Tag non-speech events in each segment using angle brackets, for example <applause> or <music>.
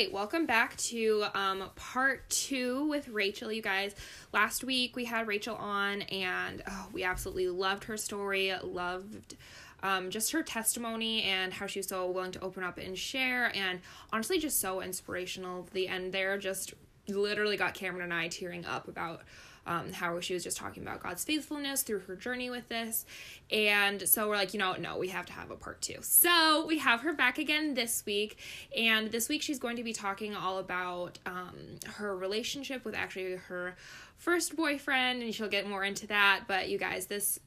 right, welcome back to um, part two with Rachel, you guys. Last week we had Rachel on, and oh, we absolutely loved her story, loved um, just her testimony and how she was so willing to open up and share, and honestly, just so inspirational. The end there just literally got Cameron and I tearing up about um, how she was just talking about God's faithfulness through her journey with this. And so we're like, you know, no, we have to have a part two. So we have her back again this week. And this week she's going to be talking all about um, her relationship with actually her first boyfriend. And she'll get more into that. But you guys, this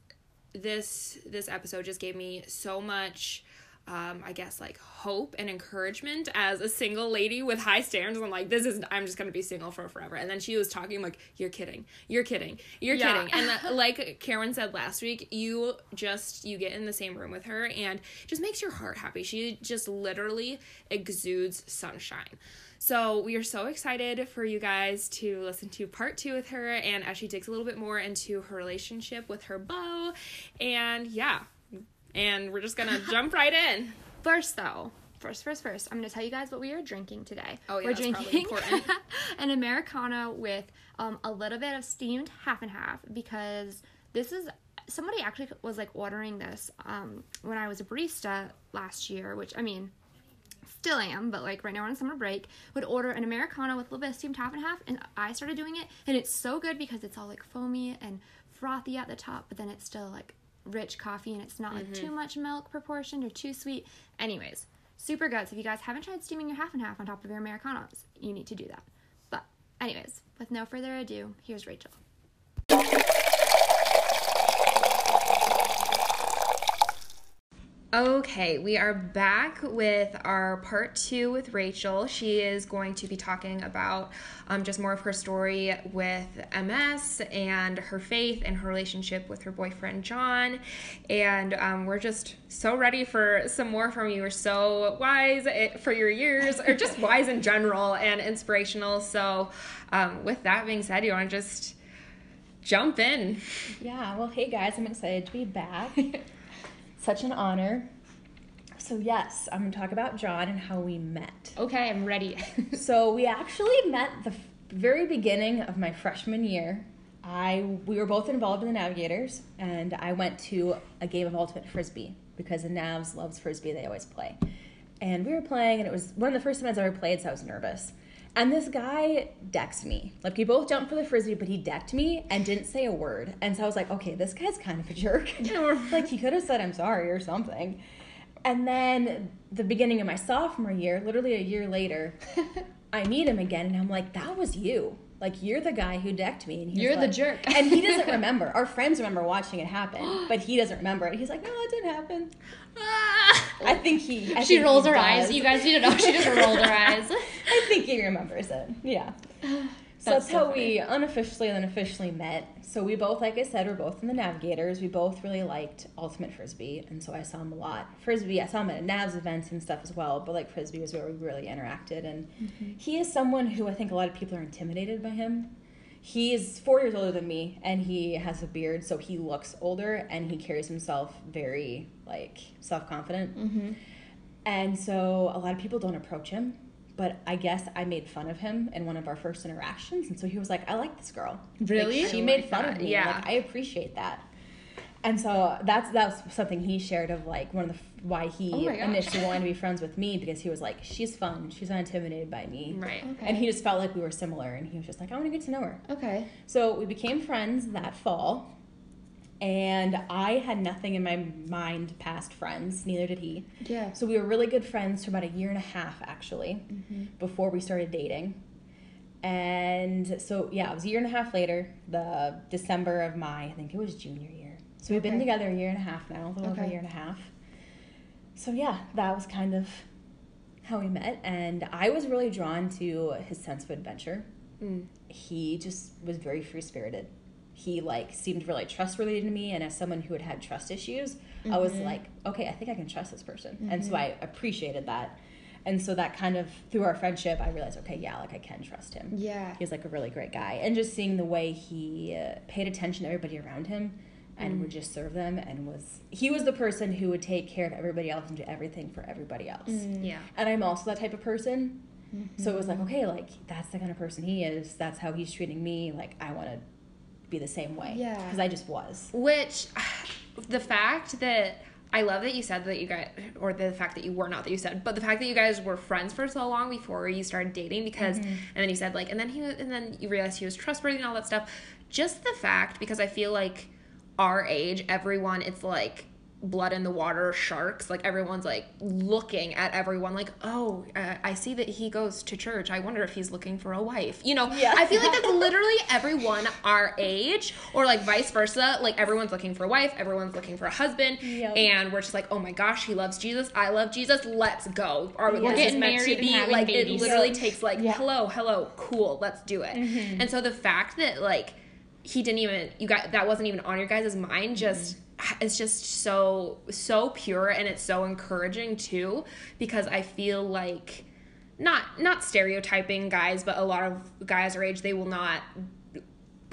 this this episode just gave me so much um, I guess like hope and encouragement as a single lady with high standards. I'm like, this is I'm just gonna be single for forever. And then she was talking like, you're kidding, you're kidding, you're yeah. kidding. And the, <laughs> like Karen said last week, you just you get in the same room with her and just makes your heart happy. She just literally exudes sunshine. So we are so excited for you guys to listen to part two with her and as she digs a little bit more into her relationship with her beau. And yeah, and we're just gonna <laughs> jump right in. First, though, first, first, first, I'm gonna tell you guys what we are drinking today. Oh yeah, we're drinking <laughs> an Americano with um, a little bit of steamed half and half because this is somebody actually was like ordering this um, when I was a barista last year, which I mean still am, but like right now we're on summer break, would order an Americano with a little bit of steamed half and half, and I started doing it, and it's so good because it's all like foamy and frothy at the top, but then it's still like rich coffee and it's not like mm-hmm. too much milk proportioned or too sweet. Anyways, super good. So if you guys haven't tried steaming your half and half on top of your Americanos, you need to do that. But, anyways, with no further ado, here's Rachel. Okay, we are back with our part two with Rachel. She is going to be talking about um, just more of her story with MS and her faith and her relationship with her boyfriend John. And um, we're just so ready for some more from you. You're so wise eh, for your years, or just <laughs> wise in general and inspirational. So, um, with that being said, you want to just jump in? Yeah, well, hey guys, I'm excited to be back. <laughs> such an honor. So, yes, I'm going to talk about John and how we met. Okay, I'm ready. <laughs> so, we actually met the very beginning of my freshman year. I we were both involved in the Navigators, and I went to a game of ultimate frisbee because the Navs loves frisbee; they always play. And we were playing, and it was one of the first times I ever played, so I was nervous. And this guy decked me. Like we both jumped for the frisbee, but he decked me and didn't say a word. And so I was like, okay, this guy's kind of a jerk. <laughs> <laughs> like he could have said I'm sorry or something. And then the beginning of my sophomore year, literally a year later, <laughs> I meet him again and I'm like, that was you. Like you're the guy who decked me. And you're like, the jerk. and he doesn't remember. Our friends remember watching it happen, <gasps> but he doesn't remember it. He's like, no, it didn't happen. Ah. I think he. I she think rolls he her does. eyes. You guys need to know she just rolled her eyes. I think he remembers it. Yeah. <sighs> So that's, that's how we unofficially and then officially met. So we both, like I said, we're both in the Navigators. We both really liked Ultimate Frisbee, and so I saw him a lot. Frisbee, I saw him at Navs events and stuff as well, but like Frisbee was where we really interacted. And mm-hmm. he is someone who I think a lot of people are intimidated by him. He's four years older than me, and he has a beard, so he looks older, and he carries himself very like self confident. Mm-hmm. And so a lot of people don't approach him but I guess I made fun of him in one of our first interactions, and so he was like, "I like this girl." Really? Like, she made fun that. of me. Yeah, like, I appreciate that. And so that's that's something he shared of like one of the why he oh initially wanted to be friends with me because he was like, "She's fun. She's not intimidated by me." Right. Okay. And he just felt like we were similar, and he was just like, "I want to get to know her." Okay. So we became friends that fall and I had nothing in my mind past friends. Neither did he. Yeah. So we were really good friends for about a year and a half, actually, mm-hmm. before we started dating. And so yeah, it was a year and a half later, the December of my, I think it was junior year. So we've okay. been together a year and a half now, a little okay. over a year and a half. So yeah, that was kind of how we met, and I was really drawn to his sense of adventure. Mm. He just was very free spirited he like seemed really trustworthy to me and as someone who had had trust issues mm-hmm. i was mm-hmm. like okay i think i can trust this person mm-hmm. and so mm-hmm. i appreciated that and so that kind of through our friendship i realized okay yeah like i can trust him yeah he's like a really great guy and just seeing the way he uh, paid attention to everybody around him and mm. would just serve them and was he was the person who would take care of everybody else and do everything for everybody else mm. yeah and i'm also that type of person So it was like, okay, like that's the kind of person he is. That's how he's treating me. Like I want to be the same way. Yeah. Because I just was. Which, <sighs> the fact that I love that you said that you guys, or the fact that you were not that you said, but the fact that you guys were friends for so long before you started dating, because, mm-hmm. and then you said like, and then he, and then you realized he was trustworthy and all that stuff. Just the fact, because I feel like our age, everyone, it's like blood in the water sharks like everyone's like looking at everyone like oh uh, i see that he goes to church i wonder if he's looking for a wife you know Yeah. i feel like that's <laughs> literally everyone our age or like vice versa like everyone's looking for a wife everyone's looking for a husband Yep. and we're just like oh my gosh he loves jesus i love jesus let's go or We're this is getting to married and be like babies. it literally Yep. takes like Yeah. hello hello cool let's do it and so the fact that like he didn't even you got that wasn't even on your guys' mind just it's just so so pure and it's so encouraging too because i feel like not not stereotyping guys but a lot of guys our age they will not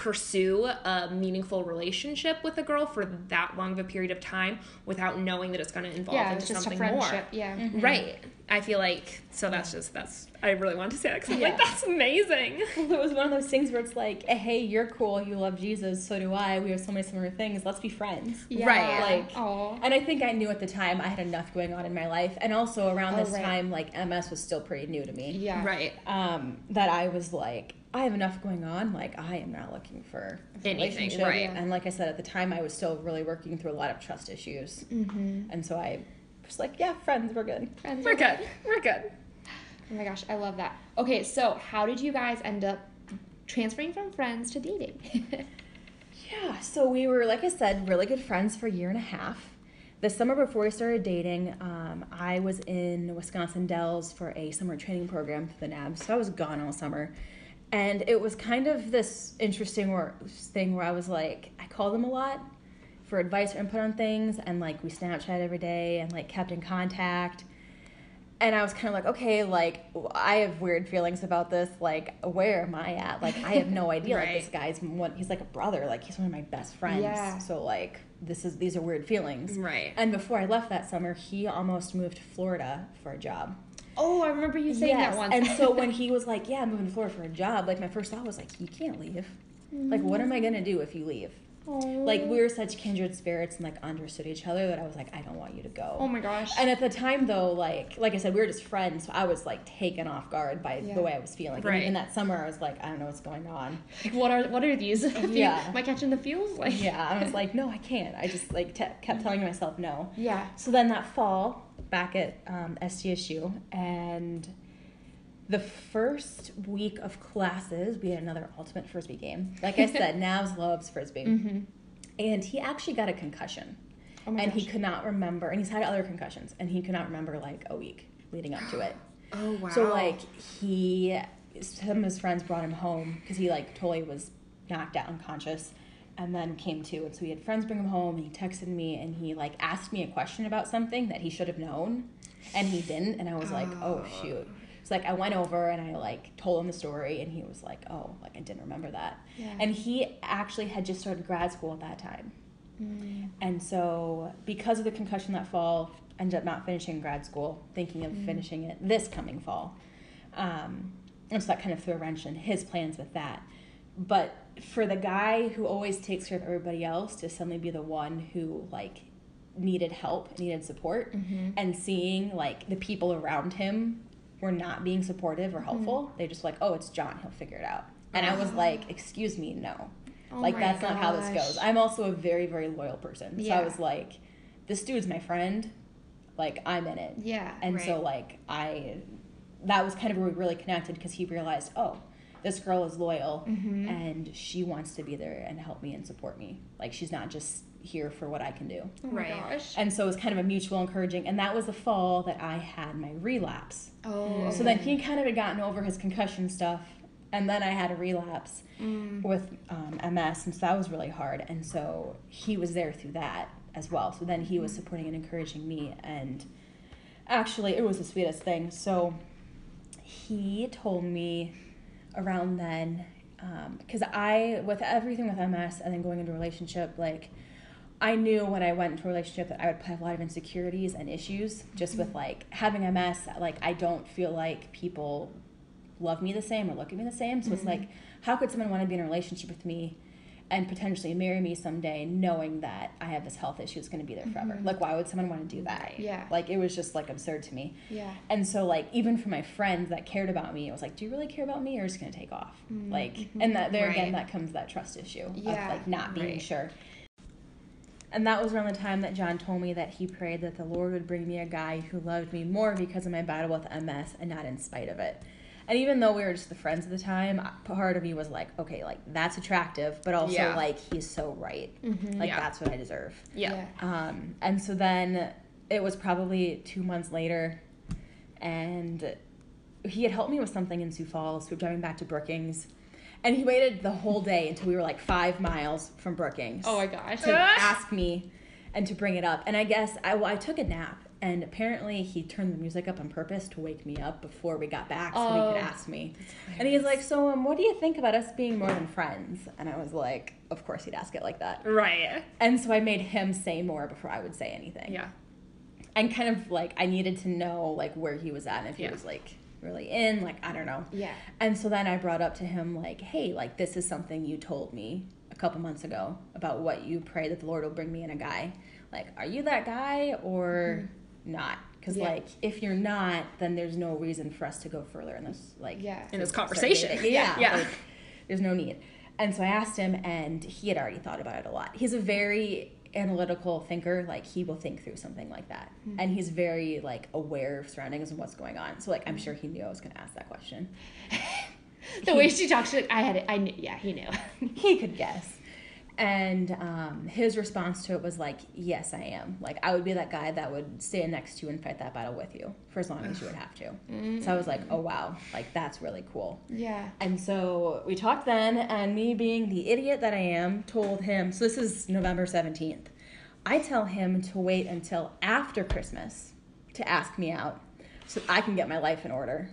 pursue a meaningful relationship with a girl for that long of a period of time without knowing that it's going to involve Yeah, into it's just a something friendship. more Yeah. right i feel like so that's just that's i really wanted to say that because i'm Yeah. like that's amazing <laughs> It was one of those things where it's like, hey, you're cool, you love Jesus, so do I. We have so many similar things. Let's be friends. Yeah. Right, like- oh, And I think I knew at the time I had enough going on in my life, and also around Oh, this right. time, like MS was still pretty new to me. yeah. right Um, that I was like, I have enough going on. Like I am not looking for a Anything, relationship. right. And like I said at the time, I was still really working through a lot of trust issues, Mm-hmm. and so I was like, yeah, friends, we're good. Friends, we're good we're good Oh my gosh, I love that. Okay, so how did you guys end up transferring from friends to dating? <laughs> Yeah, so we were, like I said, really good friends for a year and a half. The summer before we started dating, um, I was in Wisconsin Dells for a summer training program for the Navs, so I was gone all summer. And it was kind of this interesting thing where I was like, I called him a lot for advice or input on things, and like we Snapchat every day and like kept in contact. And I was kind of like, okay, like I have weird feelings about this. Like, where am I at? Like, I have no <laughs> idea. Like, this guy's one. He's like a brother. Like, he's one of my best friends. Yeah. So like, this is these are weird feelings. right And before I left that summer, he almost moved to Florida for a job. Oh, I remember you saying Yes, that once. And so when <laughs> he was like, "Yeah, I'm moving to Florida for a job," like my first thought was like, "You can't leave. Like, what am I gonna do if you leave?" Like we were such kindred spirits and like understood each other that I was like, "I don't want you to go." oh my gosh. And at the time, though, like like I said, we were just friends, so I was like taken off guard by Yeah. the way I was feeling. Right. And that summer, I was like, I don't know what's going on. Like, what are what are these? <laughs> Yeah. Am I catching the feels? Like Yeah, I was <laughs> like, no, I can't. I just like te- kept telling myself no. Yeah. So then that fall, back at um, SDSU, and the first week of classes, we had another ultimate frisbee game. Like I said, <laughs> Navs loves frisbee, Mm-hmm. and he actually got a concussion, Oh my and gosh. he could not remember, and he's had other concussions, and he could not remember like a week leading up to it. <gasps> oh wow So like he, some of his friends brought him home because he like totally was knocked out unconscious, and then came to. And so he had friends bring him home. And he texted me and he like asked me a question about something that he should have known, and he didn't. And I was like, oh shoot. So like I went over and I like told him the story, and he was like, oh, like I didn't remember that. Yeah. And he actually had just started grad school at that time. Mm. And so, because of the concussion that fall, ended up not finishing grad school, thinking of finishing it this coming fall. Um, and so that kind of threw a wrench in his plans with that. But for the guy who always takes care of everybody else to suddenly be the one who like needed help, needed support, mm-hmm. and seeing like the people around him were not being supportive or helpful, mm-hmm. they just like, oh, it's John, he'll figure it out. And I was ah. like, excuse me, no. Oh like that's not how this goes. I'm also a very very loyal person, so I was like, this dude's my friend, like I'm in it. Yeah. And so like I, that was kind of where we really connected because he realized, oh, this girl is loyal Mm-hmm. and she wants to be there and help me and support me. Like she's not just here for what I can do. Oh my Right. gosh. And so it was kind of a mutual encouraging. And that was the fall that I had my relapse. Oh. So then he kind of had gotten over his concussion stuff, and then I had a relapse Mm. with um, MS, and so that was really hard. And so he was there through that as well. So then he was supporting and encouraging me, and actually, it was the sweetest thing. So he told me around then, because I, with everything with MS and then going into a relationship, like, I knew when I went into a relationship that I would have a lot of insecurities and issues just with like having MS. Like, I don't feel like people love me the same or look at me the same. So Mm-hmm. it's like, how could someone want to be in a relationship with me and potentially marry me someday knowing that I have this health issue that's going to be there forever? Like, why would someone want to do that? Mm-hmm. Yeah. Like, it was just like absurd to me. Yeah. And so, like, even for my friends that cared about me, it was like, do you really care about me or is it going to take off? Like, and that there again, that comes that trust issue Mm-hmm. Yeah, of like not being right. sure. And that was around the time that John told me that he prayed that the Lord would bring me a guy who loved me more because of my battle with MS and not in spite of it. And even though we were just the friends at the time, part of me was like, okay, like that's attractive, but also Yeah. like he's so right. Like Yeah. that's what I deserve. Yeah. Um, and so then it was probably two months later, and he had helped me with something in Sioux Falls. We were driving back to Brookings, and he waited the whole day until we were like five miles from Brookings Oh my gosh. to <laughs> ask me and to bring it up. And I guess I, well, I took a nap, and apparently he turned the music up on purpose to wake me up before we got back so he Oh. could ask me. And he's like, "So, um, what do you think about us being more than friends?" And I was like, "Of course he'd ask it like that." Right. And so I made him say more before I would say anything Yeah. and kind of like I needed to know like where he was at and if he was like really in like I don't know. Yeah. And so then I brought up to him like, "Hey, like this is something you told me a couple months ago about what you pray that the Lord will bring me in a guy. Like, are you that guy or not? Cuz Yeah. like if you're not, then there's no reason for us to go further in this like Yeah. In this conversation. dating. Yeah. Yeah. like, there's no need. And so I asked him, and he had already thought about it a lot. He's a very analytical thinker. Like he will think through something like that, hmm. and he's very like aware of surroundings and what's going on. So like I'm hmm. sure he knew I was going to ask that question. <laughs> The way she talks, she's like, I had it. I knew. Yeah, he knew. <laughs> he could guess. And um, his response to it was like, "Yes, I am. Like, I would be that guy that would stand next to you and fight that battle with you for as long as you would have to." So I was like, "Oh wow, like that's really cool." yeah. And so we talked then, and me being the idiot that I am, told him. So this is November 17th. I tell him to wait until after Christmas to ask me out so I can get my life in order.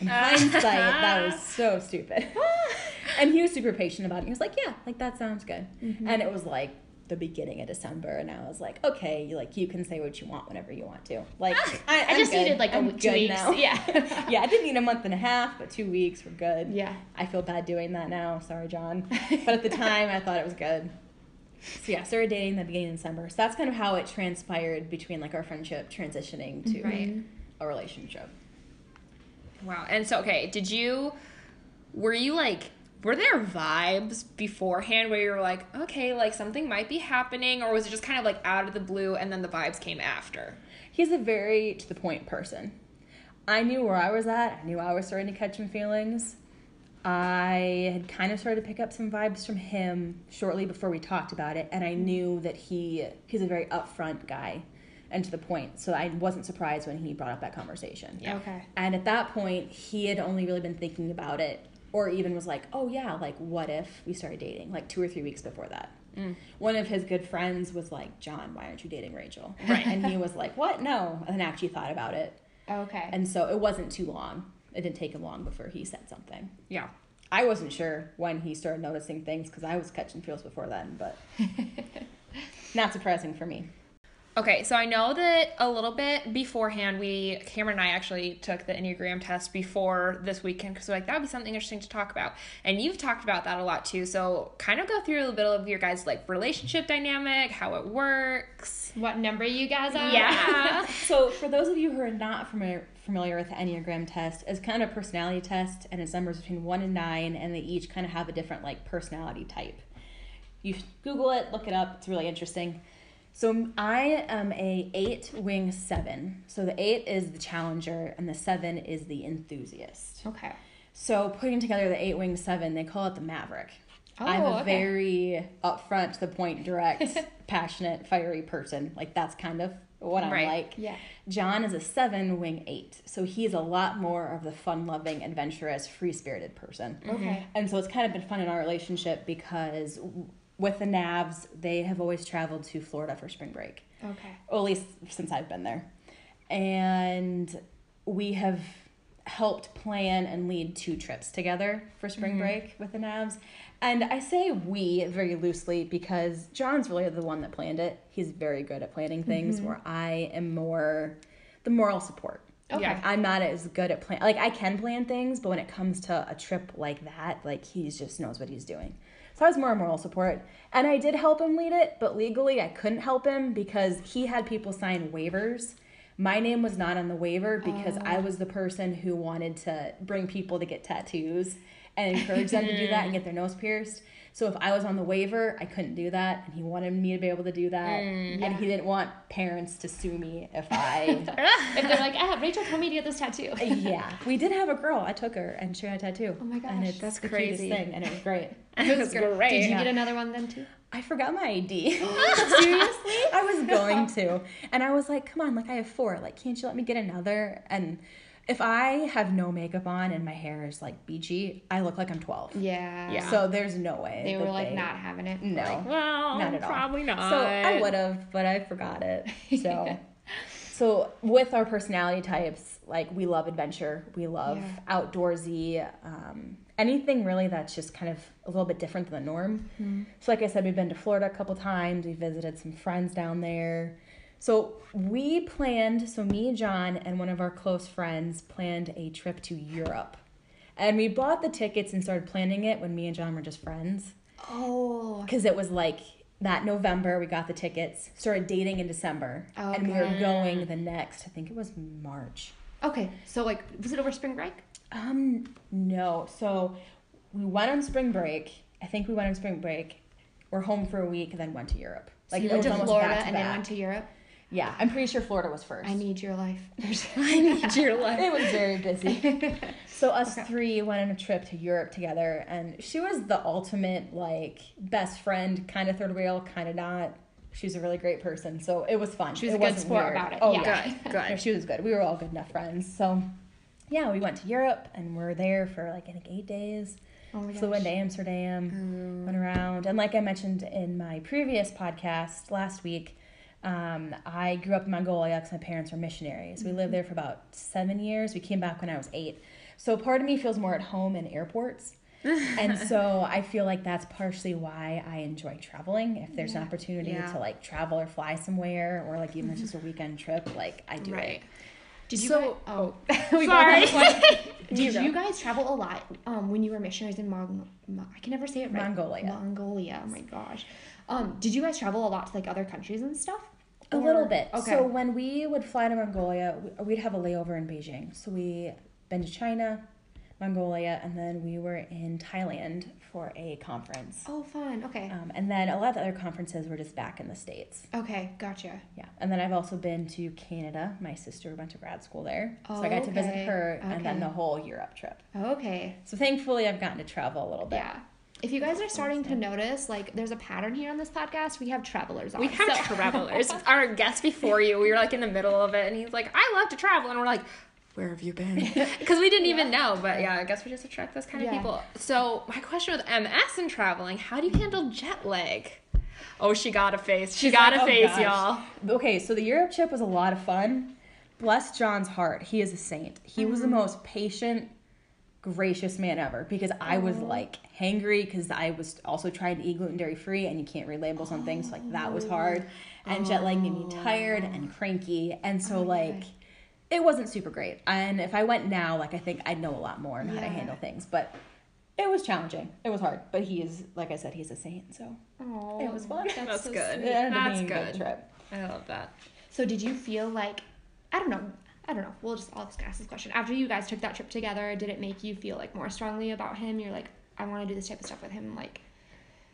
In hindsight, that was so stupid. <laughs> and he was super patient about it. He was like, Yeah, like that sounds good. Mm-hmm. And it was like, the beginning of December, and I was like, okay, you like you can say what you want whenever you want to. Like, I, I just good. needed like a I'm w- two weeks. now. Yeah. <laughs> yeah, I didn't need a month and a half, but two weeks were good. Yeah. I feel bad doing that now. Sorry, John. But at the time, I thought it was good. So yeah, started dating the beginning of December. So that's kind of how it transpired between like our friendship transitioning to Right. a relationship. Wow. And so, okay, did you, were you like, were there vibes beforehand where you were like, okay, like something might be happening, or was it just kind of like out of the blue and then the vibes came after? He's a very to the point person. I knew where I was at. I knew I was starting to catch some feelings. I had kind of started to pick up some vibes from him shortly before we talked about it, and I knew that he he's a very upfront guy and to the point. So I wasn't surprised when he brought up that conversation. Yeah. Okay. And at that point, he had only really been thinking about it, or even was like, oh, yeah, like, what if we started dating? Like, two or three weeks before that. Mm. One of his good friends was like, John, why aren't you dating Rachel? <laughs> Right. And he was like, what? No. And actually thought about it. Oh, okay. And so it wasn't too long. It didn't take him long before he said something. Yeah. I wasn't sure when he started noticing things because I was catching feels before then, but <laughs> not surprising for me. Okay, so I know that a little bit beforehand, we Cameron and I actually took the Enneagram test before this weekend because we're like that would be something interesting to talk about, and you've talked about that a lot too. So kind of go through a little bit of your guys' like relationship dynamic, how it works. what number you guys are? Yeah. <laughs> <laughs> So, for those of you who are not familiar familiar with the Enneagram test, it's kind of a personality test, and it's numbers between one and nine, and they each kind of have a different like personality type. You should Google it, look it up. It's really interesting. So I am a eight wing seven. So the eight is the challenger, and the seven is the enthusiast. Okay. So putting together the eight wing seven, they call it the maverick. Oh, I'm a okay. very upfront, to the point, direct, <laughs> passionate, fiery person. Like that's kind of what I'm Right. like. Yeah. John is a seven wing eight, so he's a lot more of the fun-loving, adventurous, free-spirited person. Okay. And so it's kind of been fun in our relationship because with the Navs, they have always traveled to Florida for spring break Okay. or at least since I've been there. And we have helped plan and lead two trips together for spring mm-hmm. break with the Navs. And I say we very loosely because John's really the one that planned it. He's very good at planning things, mm-hmm. where I am more the moral support. Okay. Yeah. I'm not as good at plan. Like I can plan things, but when it comes to a trip like that, like he just knows what he's doing. So I was more moral support, and I did help him lead it, but legally I couldn't help him because he had people sign waivers. My name was not on the waiver because I oh. was the person who wanted to bring people to get tattoos and encourage them to do that and get their nose pierced. So if I was on the waiver, I couldn't do that, and he wanted me to be able to do that, and he didn't want parents to sue me if <laughs> I if they're like, ah, Rachel told me to get this tattoo. yeah, we did have a girl. I took her and she had a tattoo. Oh my And gosh, it's that's the crazy. thing, and it was great. <laughs> It was <laughs> great. Did you Yeah. get another one then too? I forgot my ID. Seriously? I was going to, and I was like, "Come on, like I have four. Like, can't you let me get another?" And if I have no makeup on and my hair is like beachy, I look like I'm 12. Yeah. Yeah. So there's no way. They were like not having it. No. Like, Well, Not at all. probably not. So I would have, but I forgot it. <laughs> So, so with our personality types, like we love adventure, we love Yeah. outdoorsy, um, anything really that's just kind of a little bit different than the norm. So, like I said, we've been to Florida a couple times. We visited some friends down there. So we planned. So me, John, and one of our close friends planned a trip to Europe, and we bought the tickets and started planning it when me and John were just friends oh. because it was like that November we got the tickets, started dating in December, and we were going the next. I think it was March. Okay. So like, was it over spring break? Um, no. So we went on spring break. I think we went on spring break. We're home for a week, and then went to Europe. Like you went to Florida back and then went to Europe. Yeah, I'm pretty sure Florida was first. I need your life. <laughs> I <laughs> need your life. it was very busy. <laughs> so us three went on a trip to Europe together, and she was the ultimate like best friend, kind of third wheel, kind of not. She was a really great person, so it was fun. She was it a good sport weird. about it. Oh Yeah. yeah, Good, No, good. she was good. We were all good enough friends. So yeah, we went to Europe, and we're there for like I think eight days. Oh my Flew into Amsterdam, went oh. around, and like I mentioned in my previous podcast last week, um, I grew up in Mongolia because my parents were missionaries. We lived there for about seven years. We came back when I was eight. So part of me feels more at home in airports. <laughs> and so I feel like that's partially why I enjoy traveling. If there's an opportunity Yeah. to like travel or fly somewhere, or like even if it's just a weekend trip, like I do Right. it. Did you? So- guys, oh, <laughs> we Sorry. <laughs> Did go. you guys travel a lot um, when you were missionaries in Mong- Mo- I can never say it right. Mongolia. Mongolia. Oh my gosh. Um, did you guys travel a lot to like other countries and stuff? A Or- little bit. Okay. So when we would fly to Mongolia, we- we'd have a layover in Beijing. So we been to China, Mongolia, and then we were in Thailand for a conference. oh, fun. Okay. Um, and then a lot of the other conferences were just back in the states. okay. Gotcha. Yeah. And then I've also been to Canada. My sister went to grad school there, so Oh, I got to visit okay. her, and then the whole Europe trip. Okay. So thankfully, I've gotten to travel a little bit. Yeah. If you guys are starting to notice, like, there's a pattern here on this podcast. We have travelers on. We have so- travelers. <laughs> Our guest before you, we were like in the middle of it, and he's like, "I love to travel," and we're like, "Where have you been?" <laughs> Because we didn't even know. But yeah, I guess we just attract those kind of Yeah. people. So my question with MS and traveling: How do you handle jet lag? Oh, she got a face. She She's got like, a "Oh, face, gosh." y'all. Okay, so the Europe trip was a lot of fun. Bless John's heart. He is a saint. He was the Mm-hmm. most patient, gracious man ever because I was like hangry because I was also trying to eat gluten dairy free and you can't read labels on things. So, like that was oh. hard. And jet lag made me tired and cranky. And so, oh like, it wasn't super great. And if I went now, like, I think I'd know a lot more on how to handle things. But it was challenging. It was hard. But he is, like I said, he's a saint. So Aw, it was fun. That's so good. sweet. That's being a good. trip. I love that. So did you feel like I don't know. I don't know. We'll just I'll just ask this question. After you guys took that trip together, did it make you feel like more strongly about him? You're like, I want to do this type of stuff with him, like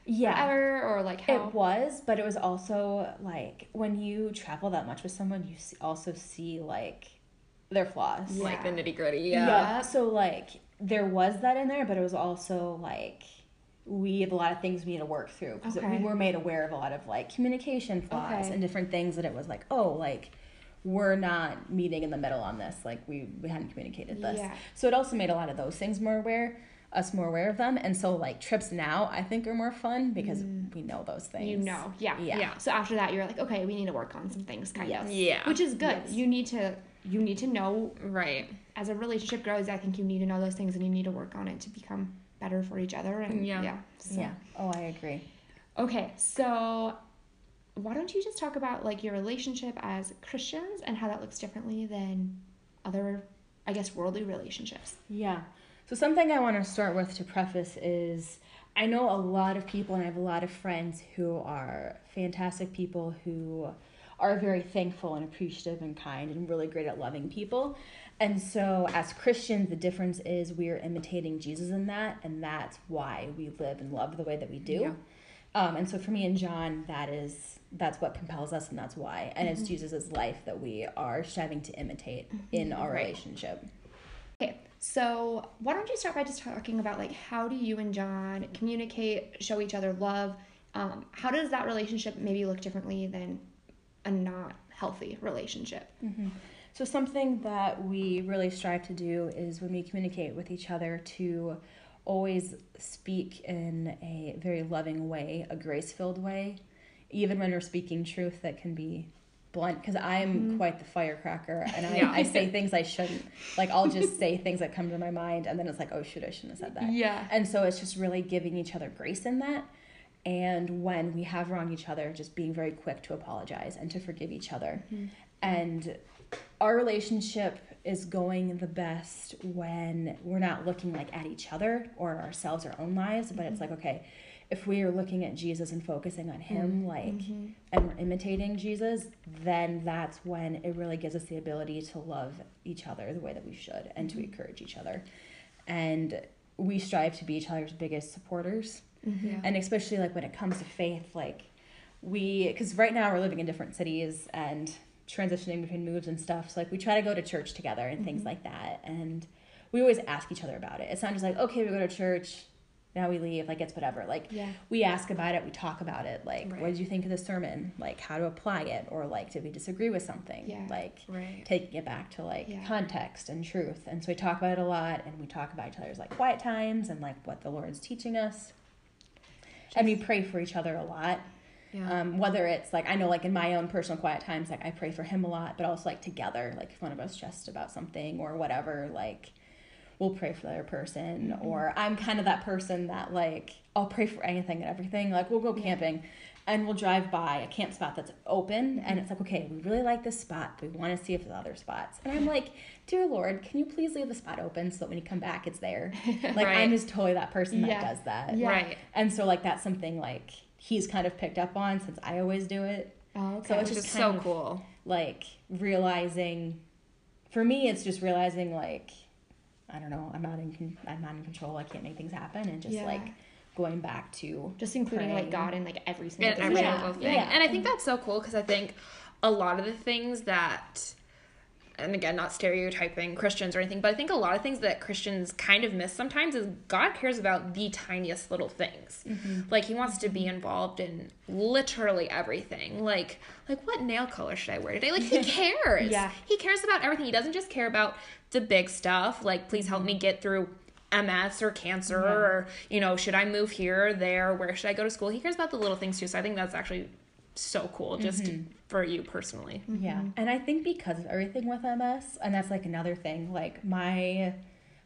Yeah. forever, or like how? It was, but it was also like when you travel that much with someone, you see, also see like their flaws. Like the nitty gritty. Yeah. Yeah. So like there was that in there, but it was also like we have a lot of things we need to work through because Okay. we were made aware of a lot of like communication flaws Okay. and different things that it was like, oh, like we're not meeting in the middle on this. Like we, we hadn't communicated this. Yeah. So it also made a lot of those things more aware, us more aware of them. And so like trips now I think are more fun because we know those things. Mm. you know, yeah, Yeah. Yeah. So after that, you're like, okay, we need to work on some things, kind Yes. of. Yeah. Which is good. Yes. You need to you need to know Right. as a relationship grows. I think you need to know those things, and you need to work on it to become better for each other. And Yeah. yeah. So. Yeah. Oh, I agree. Okay, so why don't you just talk about like your relationship as Christians and how that looks differently than other, I guess, worldly relationships. Yeah. So something I want to start with to preface is I know a lot of people and I have a lot of friends who are fantastic people who are very thankful and appreciative and kind and really great at loving people. And so as Christians, the difference is we're imitating Jesus in that and that's why we live and love the way that we do. Yeah. Um, and so for me and John, that is that's what compels us and that's why. And it's Jesus' life that we are striving to imitate in our Right. relationship. Okay, so why don't you start by just talking about like how do you and John communicate, show each other love? Um, how does that relationship maybe look differently than a not healthy relationship? So, something that we really strive to do is when we communicate with each other to always speak in a very loving way, a grace filled way, even when we're speaking truth that can be blunt. Because I'm mm-hmm. quite the firecracker and I, Yeah. I say <laughs> things I shouldn't. Like, I'll just say things that come to my mind and then it's like, oh, shoot, I shouldn't have said that. Yeah. And so it's just really giving each other grace in that. And when we have wronged each other, just being very quick to apologize and to forgive each other. Mm-hmm. And our relationship is going the best when we're not looking like at each other or ourselves, our own lives, but it's mm-hmm. like, okay, if we are looking at Jesus and focusing on him, mm-hmm. like, mm-hmm. and we're imitating Jesus, then that's when it really gives us the ability to love each other the way that we should and to encourage each other. And we strive to be each other's biggest supporters. Yeah. And especially like when it comes to faith, like we, because right now we're living in different cities and transitioning between moves and stuff. So like we try to go to church together and things mm-hmm. like that. And we always ask each other about it. It's not just like, okay, we go to church, now we leave, like it's whatever. Like Yeah. we ask about it, we talk about it. Like, Right. what did you think of the sermon? Like how to apply it? Or like, did we disagree with something? Yeah. Like Right. taking it back to like Yeah. context and truth. And so we talk about it a lot and we talk about each other's like quiet times and like what the Lord's teaching us. And we pray for each other a lot. Yeah. Um, whether it's like I know like in my own personal quiet times, like I pray for him a lot, but also like together, like if one of us stressed about something or whatever, like we'll pray for the other person. Or I'm kind of that person that like I'll pray for anything and everything. Like we'll go camping and we'll drive by a camp spot that's open and it's like, okay, we really like this spot, but we want to see if there's other spots. And I'm like, dear Lord, can you please leave the spot open so that when you come back it's there? <laughs> Like Right. I'm just totally that person that does that. Yeah. Right. And so like that's something like he's kind of picked up on since I always do it. Oh, okay. So it's Which just is so cool. like realizing for me it's just realizing like I don't know, I'm not in I'm not in control. I can't make things happen and just Yeah. like going back to just including like. God in like every single every decision. Yeah, single thing. yeah. And I think that's so cool because I think a lot of the things that, and again, not stereotyping Christians or anything, but I think a lot of things that Christians kind of miss sometimes is God cares about the tiniest little things. Mm-hmm. Like He wants to be involved in literally everything. Like, like what nail color should I wear today? Like He <laughs> cares. Yeah. He cares about everything. He doesn't just care about the big stuff. Like, please help me get through. MS or cancer or you know should I move here or there where should I go to school he cares about the little things too so I think that's actually so cool just mm-hmm. for you personally mm-hmm. Yeah. And I think because of everything with MS, and that's like another thing, like my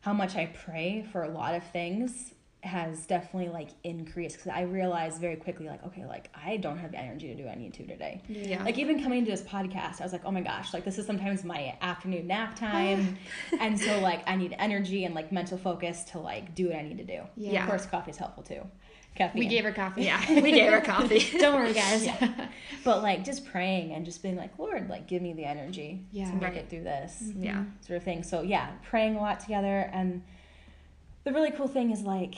how much I pray for a lot of things has definitely like increased because I realized very quickly like okay like I don't have the energy to do what I need to today. Yeah. Like even coming to this podcast, I was like, oh my gosh, like this is sometimes my afternoon nap time, <laughs> and so like I need energy and like mental focus to like do what I need to do. Yeah. Of course, coffee is helpful too. Caffeine. We gave her coffee. yeah <laughs> we gave her coffee <laughs> Don't worry, guys. <laughs> but like just praying and just being like, Lord, like give me the energy Yeah. to make Right. it through this mm-hmm. yeah sort of thing. So yeah, praying a lot together. And the really cool thing is like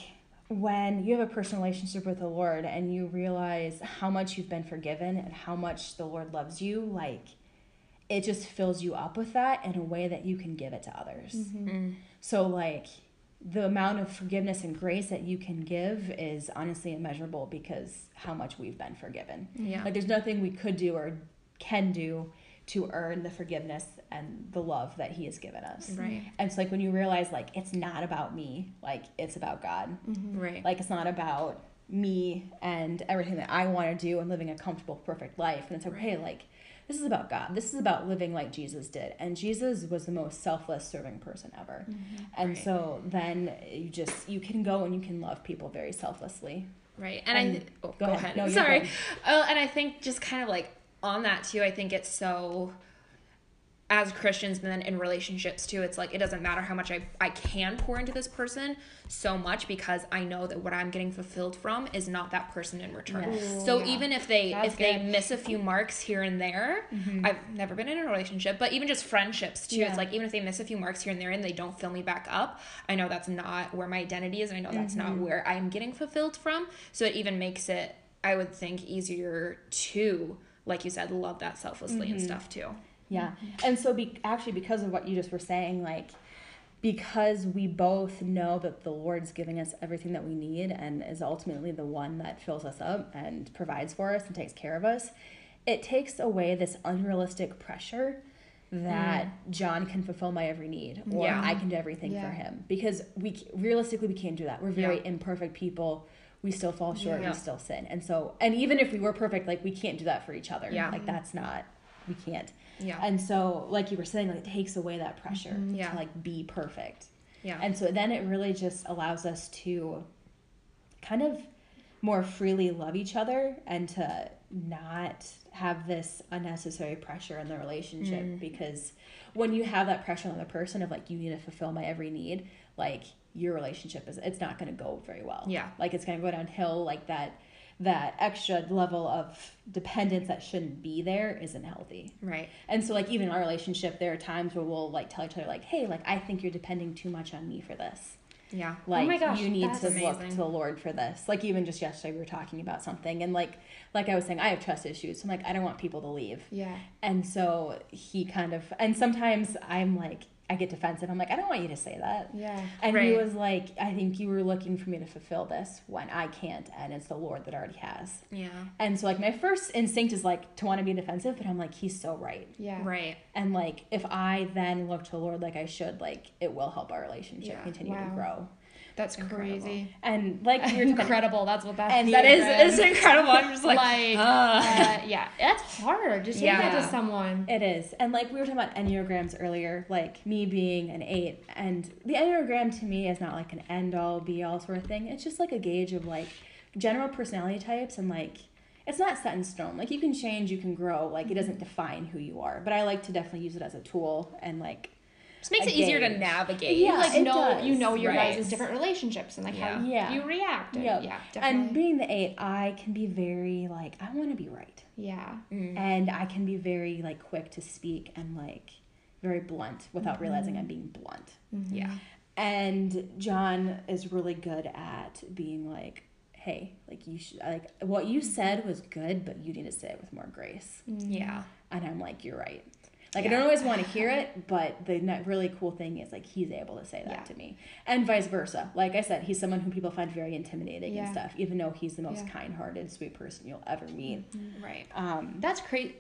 when you have a personal relationship with the Lord and you realize how much you've been forgiven and how much the Lord loves you, like it just fills you up with that in a way that you can give it to others. Mm-hmm. Mm. So like the amount of forgiveness and grace that you can give is honestly immeasurable because how much we've been forgiven. Yeah. Like there's nothing we could do or can do to earn the forgiveness and the love that he has given us. Right. And it's like when you realize like it's not about me, like it's about God. Mm-hmm. right Like it's not about me and everything that I want to do and living a comfortable, perfect life. And it's like, hey, like this is about God. This is about living like Jesus did. And Jesus was the most selfless serving person ever. And Right. so then you just you can go and you can love people very selflessly. Right. And, And- I oh, go go, ahead. ahead. No, Sorry. Uh, and I think just kind of like on that too, I think it's so as Christians and then in relationships too, it's like it doesn't matter how much I, I can pour into this person so much because I know that what I'm getting fulfilled from is not that person in return. Yes. So yeah. even if they That's if they miss a few marks here and there, mm-hmm. I've never been in a relationship, but even just friendships too. Yeah. It's like even if they miss a few marks here and there and they don't fill me back up, I know that's not where my identity is and I know that's not mm-hmm. where I'm getting fulfilled from. So it even makes it I would think easier to like you said love that selflessly and mm-hmm. stuff too. Yeah. Mm-hmm. And so be actually because of what you just were saying, like because we both know that the Lord's giving us everything that we need and is ultimately the one that fills us up and provides for us and takes care of us, it takes away this unrealistic pressure that mm. John can fulfill my every need or Yeah. I can do everything Yeah. for him because we realistically we can't do that. We're very Yeah. imperfect people. We still fall short. We still sin. And so and even if we were perfect like we can't do that for each other. Yeah. Like that's not we can't. Yeah. And so, like you were saying, like it takes away that pressure Yeah. to like be perfect. yeah. And so then it really just allows us to kind of more freely love each other and to not have this unnecessary pressure in the relationship Mm. because when you have that pressure on the person of like you need to fulfill my every need like your relationship is it's not going to go very well Yeah. like it's going to go downhill like that that extra level of dependence that shouldn't be there isn't healthy right. and so, like, even in our relationship, there are times where we'll like tell each other, like, "Hey, like, I think you're depending too much on me for this. Yeah. Oh like, my gosh, you need to look to the Lord for this." Like, even just yesterday, we were talking about something, and like, like I was saying, I have trust issues. So I'm like, I don't want people to leave, Yeah. and so he kind of, and sometimes I'm like, I get defensive. I'm like, I don't want you to say that. Yeah. And he was like, I think you were looking for me to fulfill this when I can't, and it's the Lord that already has. Yeah. And so, like, my first instinct is like to want to be defensive, but I'm like, he's so right. Yeah. Right. And like if I then look to the Lord like I should, like it will help our relationship Yeah. continue to grow. That's Incredible. crazy. And like you're Incredible. That's what that And That is it's incredible. I'm just like, like, uh, yeah, that's hard to say that to someone. It is. And like we were talking about Enneagrams earlier, like me being an eight. And the Enneagram to me is not like an end all be all sort of thing. It's just like a gauge of like general personality types and like it's not set in stone. Like you can change, you can grow. Like it doesn't define who you are. But I like to definitely use it as a tool and like just makes a it easier to navigate. Yeah, you like it know does. you know your Right. guys' different relationships and like how Yeah. you react. And, Yep. Yeah, and being the eight, I can be very like I want to be right. yeah. Mm-hmm. and I can be very like quick to speak and like very blunt without mm-hmm. realizing I'm being blunt. Mm-hmm. Yeah. And John is really good at being like, "Hey, like you should like what you said was good, but you need to say it with more grace." Yeah. And I'm like, "You're right." Like I don't always want to hear it, but the ne- really cool thing is like he's able to say that Yeah. to me, and vice versa. Like I said, he's someone who people find very intimidating Yeah. and stuff, even though he's the most Yeah. kind-hearted, sweet person you'll ever meet. Right. Um, That's crazy.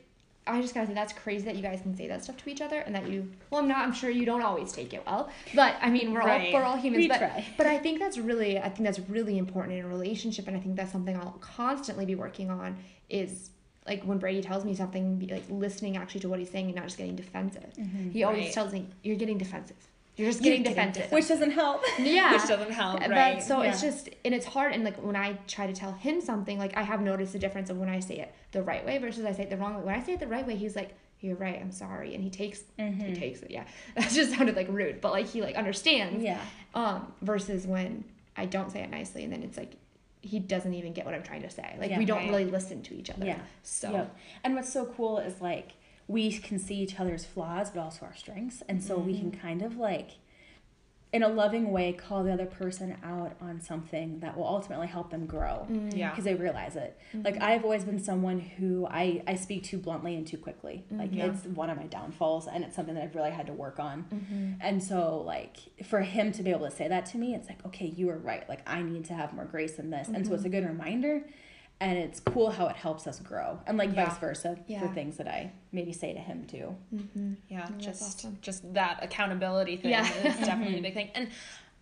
I just gotta say that's crazy that you guys can say that stuff to each other and that you. Well, I'm not. I'm sure you don't always take it well, but I mean, we're Right. all we're all humans. We but try. but I think that's really I think that's really important in a relationship, and I think that's something I'll constantly be working on. Is like when Brady tells me something, be like listening actually to what he's saying and not just getting defensive. He always Right. tells me you're getting defensive. You're just You're getting getting defensive. which doesn't help. <laughs> yeah Which doesn't help, But- right? so it's just and it's hard and like when i try to tell him something like i have noticed the difference of when i say it the right way versus i say it the wrong way when i say it the right way he's like you're right i'm sorry and he takes he takes it yeah <laughs> that just sounded like rude but like he like understands Yeah. um versus when i don't say it nicely and then it's like he doesn't even get what i'm trying to say like Yeah. we don't Right. really listen to each other Yeah. so Yep. And what's so cool is like we can see each other's flaws, but also our strengths, and so we mm-hmm. can kind of like, in a loving way, call the other person out on something that will ultimately help them grow. Mm. Yeah. Because they realize it. Mm-hmm. Like I've always been someone who I I speak too bluntly and too quickly. Mm-hmm. Like Yeah. it's one of my downfalls, and it's something that I've really had to work on. Mm-hmm. And so like for him to be able to say that to me, it's like okay, you were right. Like I need to have more grace in this, and so it's a good reminder. And it's cool how it helps us grow, and like Yeah. vice versa for things that I maybe say to him too. Yeah, that's just awesome. just that accountability thing Yeah. is <laughs> definitely a big thing. And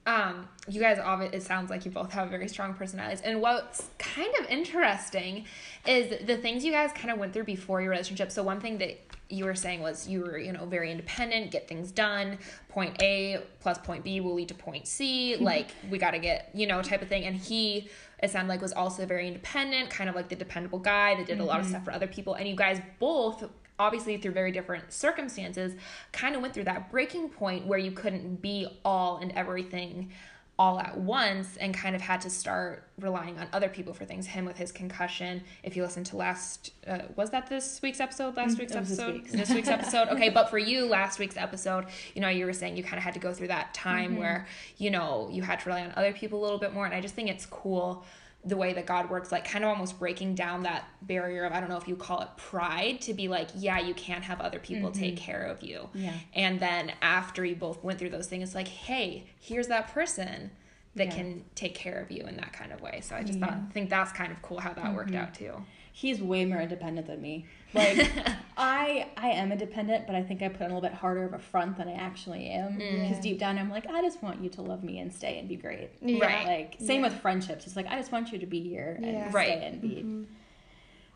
um, you guys, obvi- it sounds like you both have very strong personalities. And what's kind of interesting is the things you guys kind of went through before your relationship. So one thing that you were saying was you were, you know, very independent, get things done. Point A plus point B will lead to point C. Mm-hmm. Like we got to get, you know, type of thing. And he, it sounded like was also very independent, kind of like the dependable guy that did a lot of mm-hmm. stuff for other people. And you guys both obviously through very different circumstances, kind of went through that breaking point where you couldn't be all and everything all at once and kind of had to start relying on other people for things. Him with his concussion. If you listen to last, uh, was that this week's episode? Last week's Mm, it was this episode? This week's <laughs> episode. Okay, but for you, last week's episode, you know, you were saying you kind of had to go through that time Mm-hmm. where, you know, you had to rely on other people a little bit more. And I just think it's cool the way that God works, like kind of almost breaking down that barrier of, I don't know if you call it pride, to be like, yeah, you can have other people take care of you. Mm-hmm. Yeah. And then after you both went through those things, it's like, hey, here's that person that Yeah. can take care of you in that kind of way. So I just thought, think that's kind of cool how that worked Mm-hmm. out too. He's way more mm-hmm. independent than me. <laughs> Like I I am independent, but I think I put on a little bit harder of a front than I actually am. Mm. Because deep down I'm like, I just want you to love me and stay and be great. Yeah. Right. Like same with friendships. It's like I just want you to be here and Yeah. stay Right. and be mm-hmm.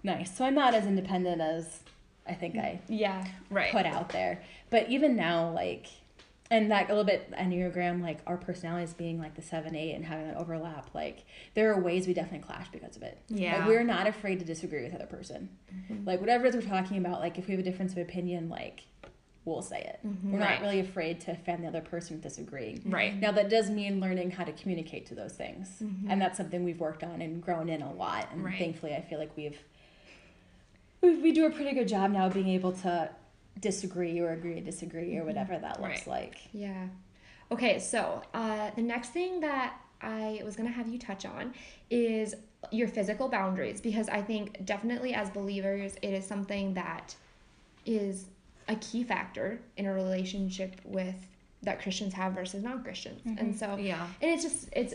nice. So I'm not as independent as I think mm. I Yeah. Right. put out there. But even now, like, and that a little bit Enneagram, like our personalities being like the seven, eight, and having that overlap, like there are ways we definitely clash because of it. Yeah. Like, we're not afraid to disagree with other person. Mm-hmm. Like whatever it is we're talking about, like if we have a difference of opinion, like we'll say it. Mm-hmm. We're Right. not really afraid to offend the other person with disagreeing. Right. Now that does mean learning how to communicate to those things, mm-hmm. and that's something we've worked on and grown in a lot. And Right. thankfully, I feel like we've we, we do a pretty good job now of being able to disagree or agree to disagree or whatever that looks Right. like. Yeah. Okay, so uh, the next thing that I was going to have you touch on is your physical boundaries because I think definitely as believers, it is something that is a key factor in a relationship with that Christians have versus non-Christians. And so Yeah. and it's just it's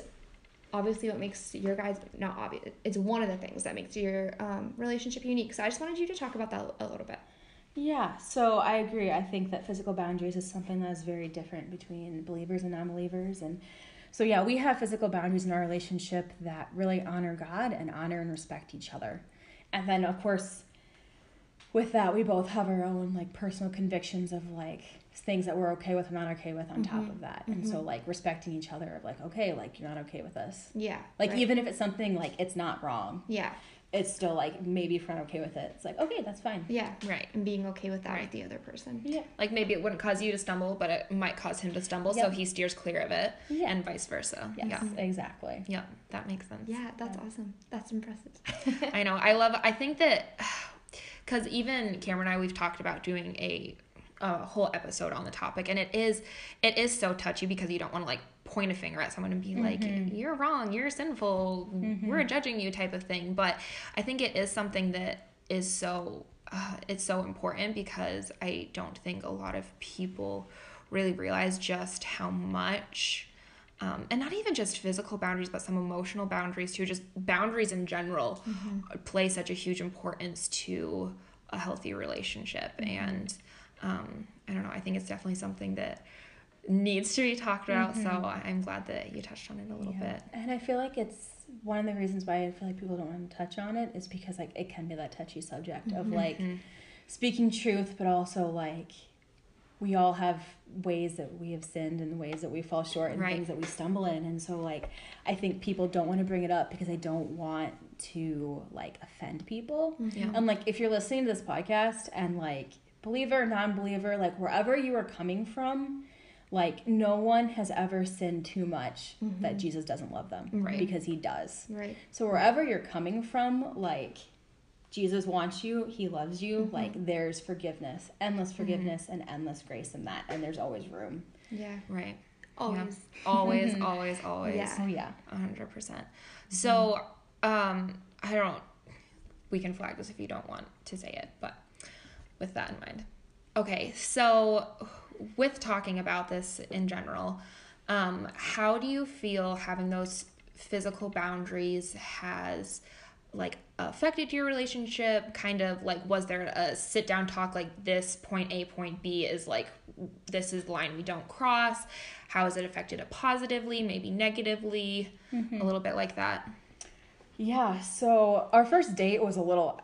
obviously what makes your guys not obvious. It's one of the things that makes your um, relationship unique. So I just wanted you to talk about that a little bit. Yeah, so I agree. I think that physical boundaries is something that is very different between believers and non believers. And so, yeah, we have physical boundaries in our relationship that really honor God and honor and respect each other. And then, of course, with that, we both have our own like personal convictions of like things that we're okay with and not okay with on top mm-hmm. of that. And so, mm-hmm. like, respecting each other of like, okay, like, you're not okay with this. Yeah. Like, right. even if it's something like it's not wrong, Yeah. It's still like maybe if we're not okay with it, it's like, okay, that's fine. Yeah. Right. And being okay with that Right. with the other person. Yeah. Like maybe it wouldn't cause you to stumble, but it might cause him to stumble, so he steers clear of it, Yeah. and vice versa. Yes, Yeah. exactly. Yeah, that makes sense. Yeah, that's awesome. That's impressive. <laughs> I know. I love. I think that <sighs> because even Cameron and I, we've talked about doing a, a whole episode on the topic, and it is it is so touchy because you don't want to like point a finger at someone and be like, "You're wrong. You're sinful. We're judging you," type of thing. But I think it is something that is so uh, it's so important because I don't think a lot of people really realize just how much um, and not even just physical boundaries, but some emotional boundaries too. Just boundaries in general play such a huge importance to a healthy relationship. And um, I don't know, I think it's definitely something that needs to be talked about. So mm-hmm. I'm glad that you touched on it a little Yeah. bit. And I feel like it's one of the reasons why I feel like people don't want to touch on it is because like it can be that touchy subject of mm-hmm. like speaking truth, but also like we all have ways that we have sinned and ways that we fall short and Right. things that we stumble in. And so like I think people don't want to bring it up because they don't want to like offend people. Yeah. And like if you're listening to this podcast and like believer, non-believer, like wherever you are coming from, like no one has ever sinned too much mm-hmm. that Jesus doesn't love them Right. because he does. Right. So wherever you're coming from, like Jesus wants you, he loves you, mm-hmm. like there's forgiveness, endless mm-hmm. forgiveness and endless grace in that and there's always room. Yeah. Right. Always. Yeah. Always, <laughs> always, always. Yeah. Oh yeah. A hundred percent. So, um, I don't. We can flag this if you don't want to say it, but with that in mind. Okay, so with talking about this in general, um, how do you feel having those physical boundaries has like affected your relationship? Kind of like, was there a sit down talk like this point A, point B is like, this is the line we don't cross? How has it affected it positively, maybe negatively? A little bit like that. Yeah, so our first date was a little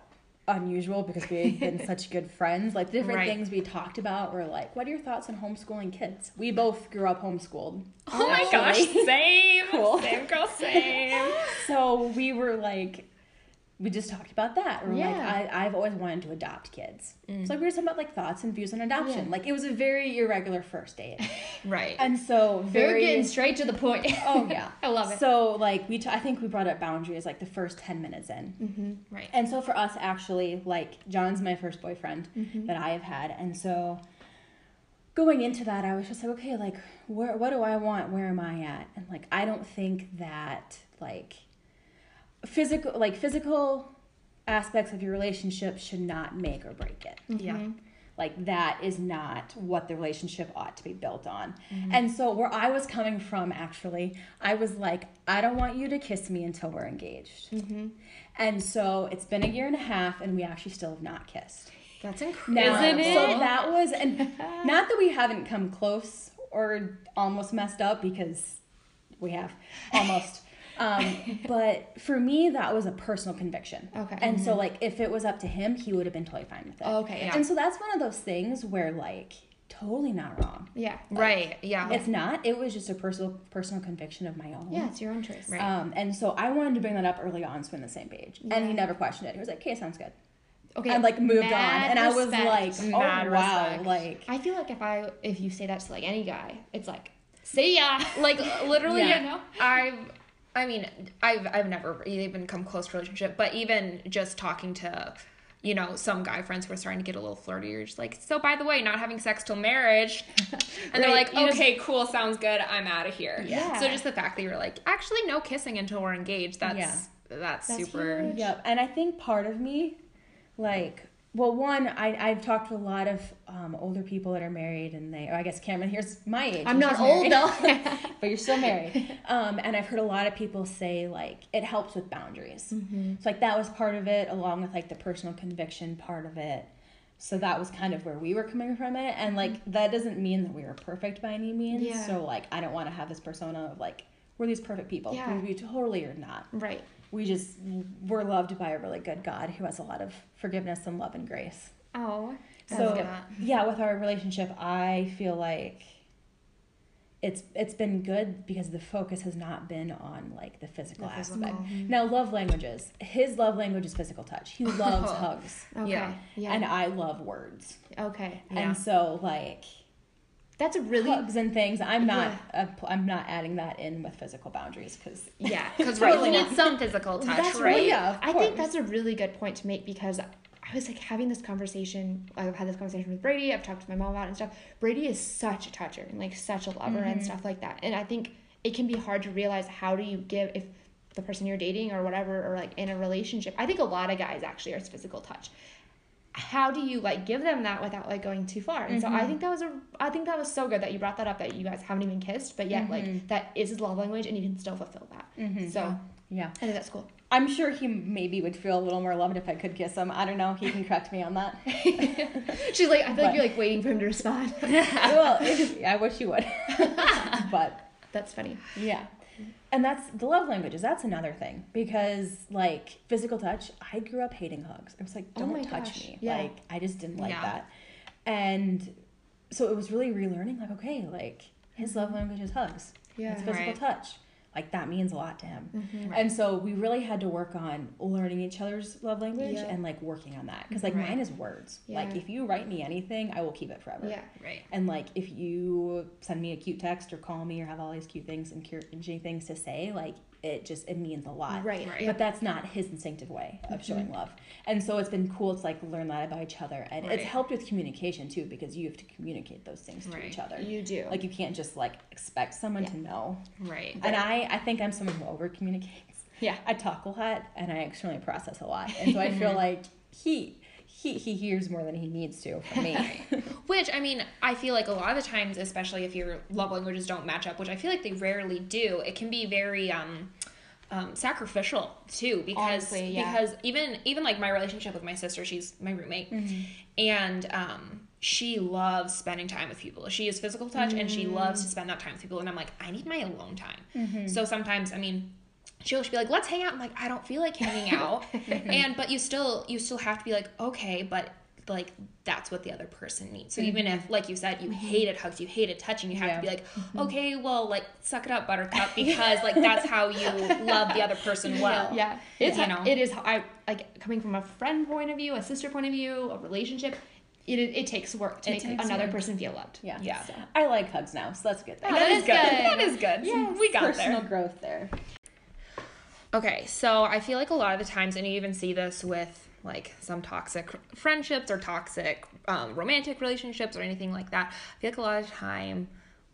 unusual because we had been <laughs> such good friends. Like the different Right. things we talked about were like, what are your thoughts on homeschooling kids? We mm. both grew up homeschooled. Oh my gosh, actually. same. <laughs> Cool. Same girl, same. <laughs> So we were like we just talked about that. We're like, I, I've always wanted to adopt kids. It's like we were talking about like thoughts and views on adoption. Yeah. Like it was a very irregular first date, <laughs> Right. and so They're very. getting straight to the point. <laughs> oh yeah, <laughs> I love it. So like we, t- I think we brought up boundaries like the first ten minutes in, Mm-hmm. right. and so for us actually like John's my first boyfriend Mm-hmm. that I have had, and so going into that I was just like, okay, like where what do I want? Where am I at? And like I don't think that like physical like physical aspects of your relationship should not make or break it. Yeah. Like that is not what the relationship ought to be built on. Mm-hmm. And so where I was coming from actually, I was like, I don't want you to kiss me until we're engaged. Mm-hmm. And so it's been a year and a half and we actually still have not kissed. That's incredible. Now, Isn't it? So that was and <laughs> not that we haven't come close or almost messed up because we have almost. Um, <laughs> but for me, that was a personal conviction. Okay. And so, like, if it was up to him, he would have been totally fine with it. Okay, yeah. And so that's one of those things where, like, totally not wrong. Yeah. Right. Yeah. It's not. It was just a personal personal conviction of my own. Yeah, it's your own choice. Right. Um, and so I wanted to bring that up early on, so we're on the same page. And he never questioned it. He was like, "Okay, sounds good." Okay. and like moved on, mad and I was like, "Oh Mad wow!" respect. Like, I feel like if I if you say that to like any guy, it's like, see ya. <laughs> like literally Yeah. You know? i've i mean i've i've never even come close to a relationship but even just talking to you know some guy friends who are starting to get a little flirty you're just like so by the way not having sex till marriage <laughs> and they're like you just- okay cool sounds good i'm out of here Yeah. so just the fact that you're like actually no kissing until we're engaged that's Yeah. that's, That's super huge. Yep. And I think part of me, like, well, one, I, I've talked to a lot of um, older people that are married, and they, oh, I guess Cameron here's my age. I'm not old though. <laughs> but you're still married. <laughs> Um, and I've heard a lot of people say, like, it helps with boundaries. Mm-hmm. So, like, that was part of it, along with, like, the personal conviction part of it. So that was kind of where we were coming from it. And, like, that doesn't mean that we were perfect by any means. Mm-hmm. Yeah. So, like, I don't want to have this persona of, like, we're these perfect people. Yeah. We totally are not right. We just we're loved by a really good God who has a lot of forgiveness and love and grace. Oh. so good. yeah, with our relationship, I feel like it's it's been good because the focus has not been on like the physical The aspect. physical. Now, love languages. His love language is physical touch. He loves <laughs> hugs, Okay. Yeah. Yeah. and I love words. okay. Yeah. And so like That's a really hugs and things. I'm not uh, I'm not adding that in with physical boundaries because yeah because <laughs> right you need some physical touch That's right really, Yeah, I think that's a really good point to make because I was like having this conversation. I've had this conversation with Brady. I've talked to my mom about it and stuff. Brady is such a toucher and like such a lover Mm-hmm. and stuff like that. And I think it can be hard to realize how do you give if the person you're dating or whatever or like in a relationship. I think a lot of guys actually are physical touch. How do you like give them that without like going too far? And so Mm-hmm. I think that was a I think that was so good that you brought that up that you guys haven't even kissed, but yet Mm-hmm. like that is his love language and you can still fulfill that. So yeah. I think that's cool. I'm sure he maybe would feel a little more loved if I could kiss him. I don't know. He can correct me on that. <laughs> She's like, I feel But- like you're like waiting for him to respond. <laughs> well, <laughs> I wish you would. but That's funny. yeah. And that's the love languages. That's another thing because like physical touch, I grew up hating hugs. I was like, Oh don't my touch gosh, me. yeah. Like I just didn't like Yeah. that. And so it was really relearning like okay, like his love language is hugs. Yeah. It's physical Right. touch. Like that means a lot to him. Mm-hmm. And so we really had to work on learning each other's love language Yeah. and like working on that because like Right. mine is words. Like if you write me anything, I will keep it forever. Yeah. right And like if you send me a cute text or call me or have all these cute things, and encouraging things to say, like it just it means a lot. Right. Right. But that's not his instinctive way of mm-hmm. showing love. And so it's been cool to like learn that about each other. And Right. it's helped with communication too because you have to communicate those things to each other. You do. Like you can't just like expect someone Yeah. to know. right And I, I think I'm someone who over communicates. yeah. I talk a lot and I externally process a lot. And so I <laughs> feel like he he he hears more than he needs to from me. <laughs> Which I mean, I feel like a lot of the times, especially if your love languages don't match up, which I feel like they rarely do, it can be very um, um, sacrificial too. Because Honestly, yeah. because even even like my relationship with my sister, she's my roommate, and um, she loves spending time with people. She is physical touch, and she loves to spend that time with people. And I'm like, I need my alone time. So sometimes, I mean. She'll just be like, "Let's hang out." I'm like, "I don't feel like hanging out," <laughs> mm-hmm. and but you still you still have to be like, "Okay," but like that's what the other person needs. So even if, mm-hmm. like you said, you mm-hmm. hated hugs, you hated touching, you have Yeah. to be like, okay, well, like suck it up, Buttercup, <laughs> because like that's how you love the other person well. Yeah, it's You know? it is. I like coming from a friend point of view, a sister point of view, a relationship. It is, it takes work to It make another work. person feel loved. Yeah. Yeah. So. I like hugs now, so that's a good. Thing. Oh, That that is is good. good. That is good. Yes, we got personal there. growth there. Okay, so I feel like a lot of the times, and you even see this with like some toxic friendships or toxic um, romantic relationships or anything like that. I feel like a lot of time,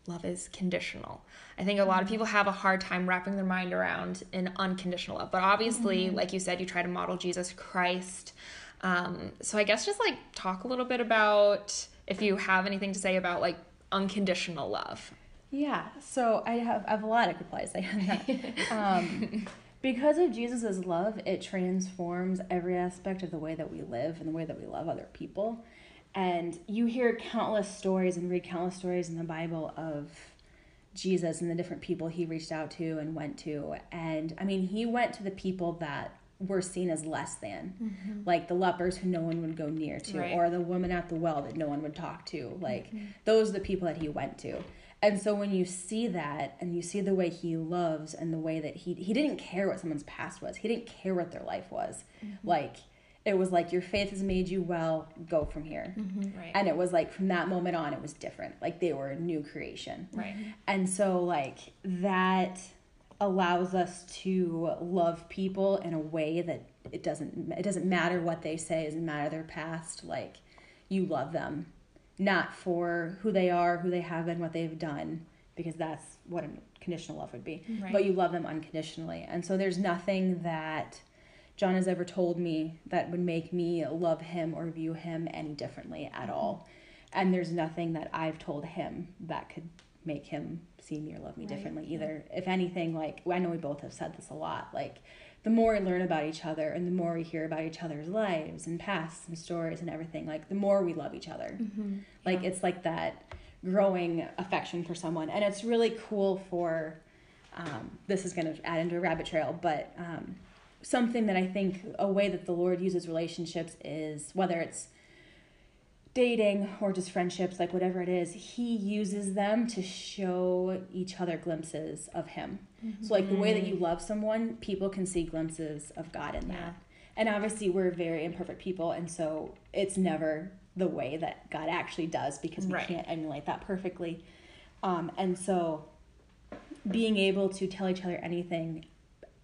love is conditional. I think a lot of people have a hard time wrapping their mind around an unconditional love. But obviously, like you said, you try to model Jesus Christ. Um, so I guess just like talk a little bit about if you have anything to say about like unconditional love. Yeah, so I have, I have a lot of replies. I have that. <laughs> Um, because of Jesus' love, it transforms every aspect of the way that we live and the way that we love other people. And you hear countless stories and read countless stories in the Bible of Jesus and the different people he reached out to and went to. And I mean, he went to the people that were seen as less than, mm-hmm. like the lepers who no one would go near to, Right. or the woman at the well that no one would talk to. Like, mm-hmm. those are the people that he went to. And so when you see that and you see the way he loves and the way that he he didn't care what someone's past was. He didn't care what their life was. Mm-hmm. Like it was like your faith has made you well, go from here. Mm-hmm. Right. And it was like from that moment on it was different. Like they were a new creation. Right. Mm-hmm. And so like that allows us to love people in a way that it doesn't it doesn't matter what they say, it doesn't matter their past, like you love them not for who they are, who they have been, what they've done, because that's what a conditional love would be. Right. But you love them unconditionally. And so there's nothing that John has ever told me that would make me love him or view him any differently at mm-hmm. all. And there's nothing that I've told him that could make him see me or love me Right, differently either. If anything, like I know we both have said this a lot, like the more we learn about each other and the more we hear about each other's lives and pasts and stories and everything, like the more we love each other. Like it's like that growing affection for someone, and it's really cool for. Um, this is going to add into a rabbit trail, but um, something that I think a way that the Lord uses relationships is whether it's dating or just friendships, like whatever it is, He uses them to show each other glimpses of Him. Mm-hmm. So, like the way that you mm. love someone, people can see glimpses of God in that. Yeah. And obviously, we're very imperfect people, and so it's never the way that God actually does because we Right. can't emulate that perfectly. Um, and so, being able to tell each other anything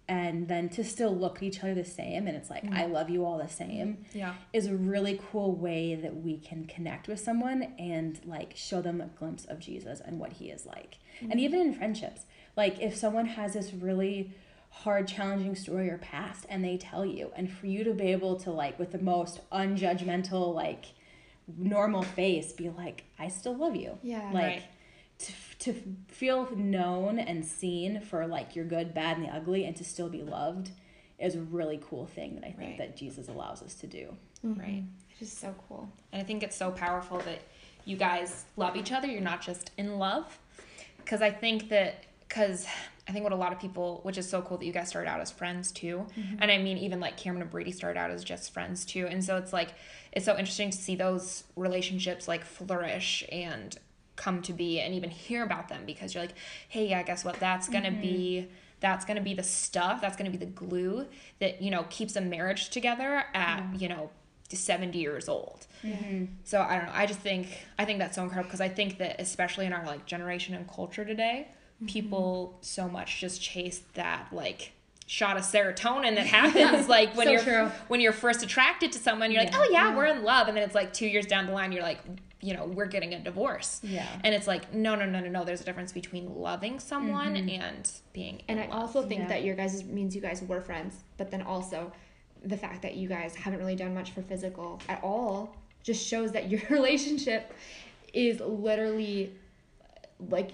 and then to still look at each other the same and it's like mm. i love you all the same Yeah. is a really cool way that we can connect with someone and like show them a glimpse of jesus and what he is like and mm. even in friendships like if someone has this really hard challenging story or past and they tell you and for you to be able to like with the most unjudgmental like normal face be like i still love you Yeah. like Right. to, to feel known and seen for like your good bad and the ugly and to still be loved is a really cool thing that i think Right. that jesus allows us to do mm-hmm. Right. It is so cool. And I think it's so powerful that you guys love each other. You're not just in love. Because I think that, because I think what a lot of people, which is so cool that you guys started out as friends too. Mm-hmm. And I mean, even like Cameron and Brady started out as just friends too. And so it's like, it's so interesting to see those relationships like flourish and come to be and even hear about them because you're like, hey, yeah, guess what? That's going to be. Mm-hmm. That's going to be the stuff, that's going to be the glue that, you know, keeps a marriage together at, you know, 70 years old. So I don't know. I just think I think that's so incredible because I think that especially in our like generation and culture today, Mm-hmm. people so much just chase that like shot of serotonin that happens <laughs> like when So you're true. when you're first attracted to someone you're like oh yeah, we're in love and then it's like 2 years down the line you're like you know we're getting a divorce Yeah. and it's like no no no no no there's a difference between loving someone mm-hmm. and being And I love. also think Yeah. that your guys means you guys were friends, but then also the fact that you guys haven't really done much for physical at all just shows that your <laughs> relationship is literally like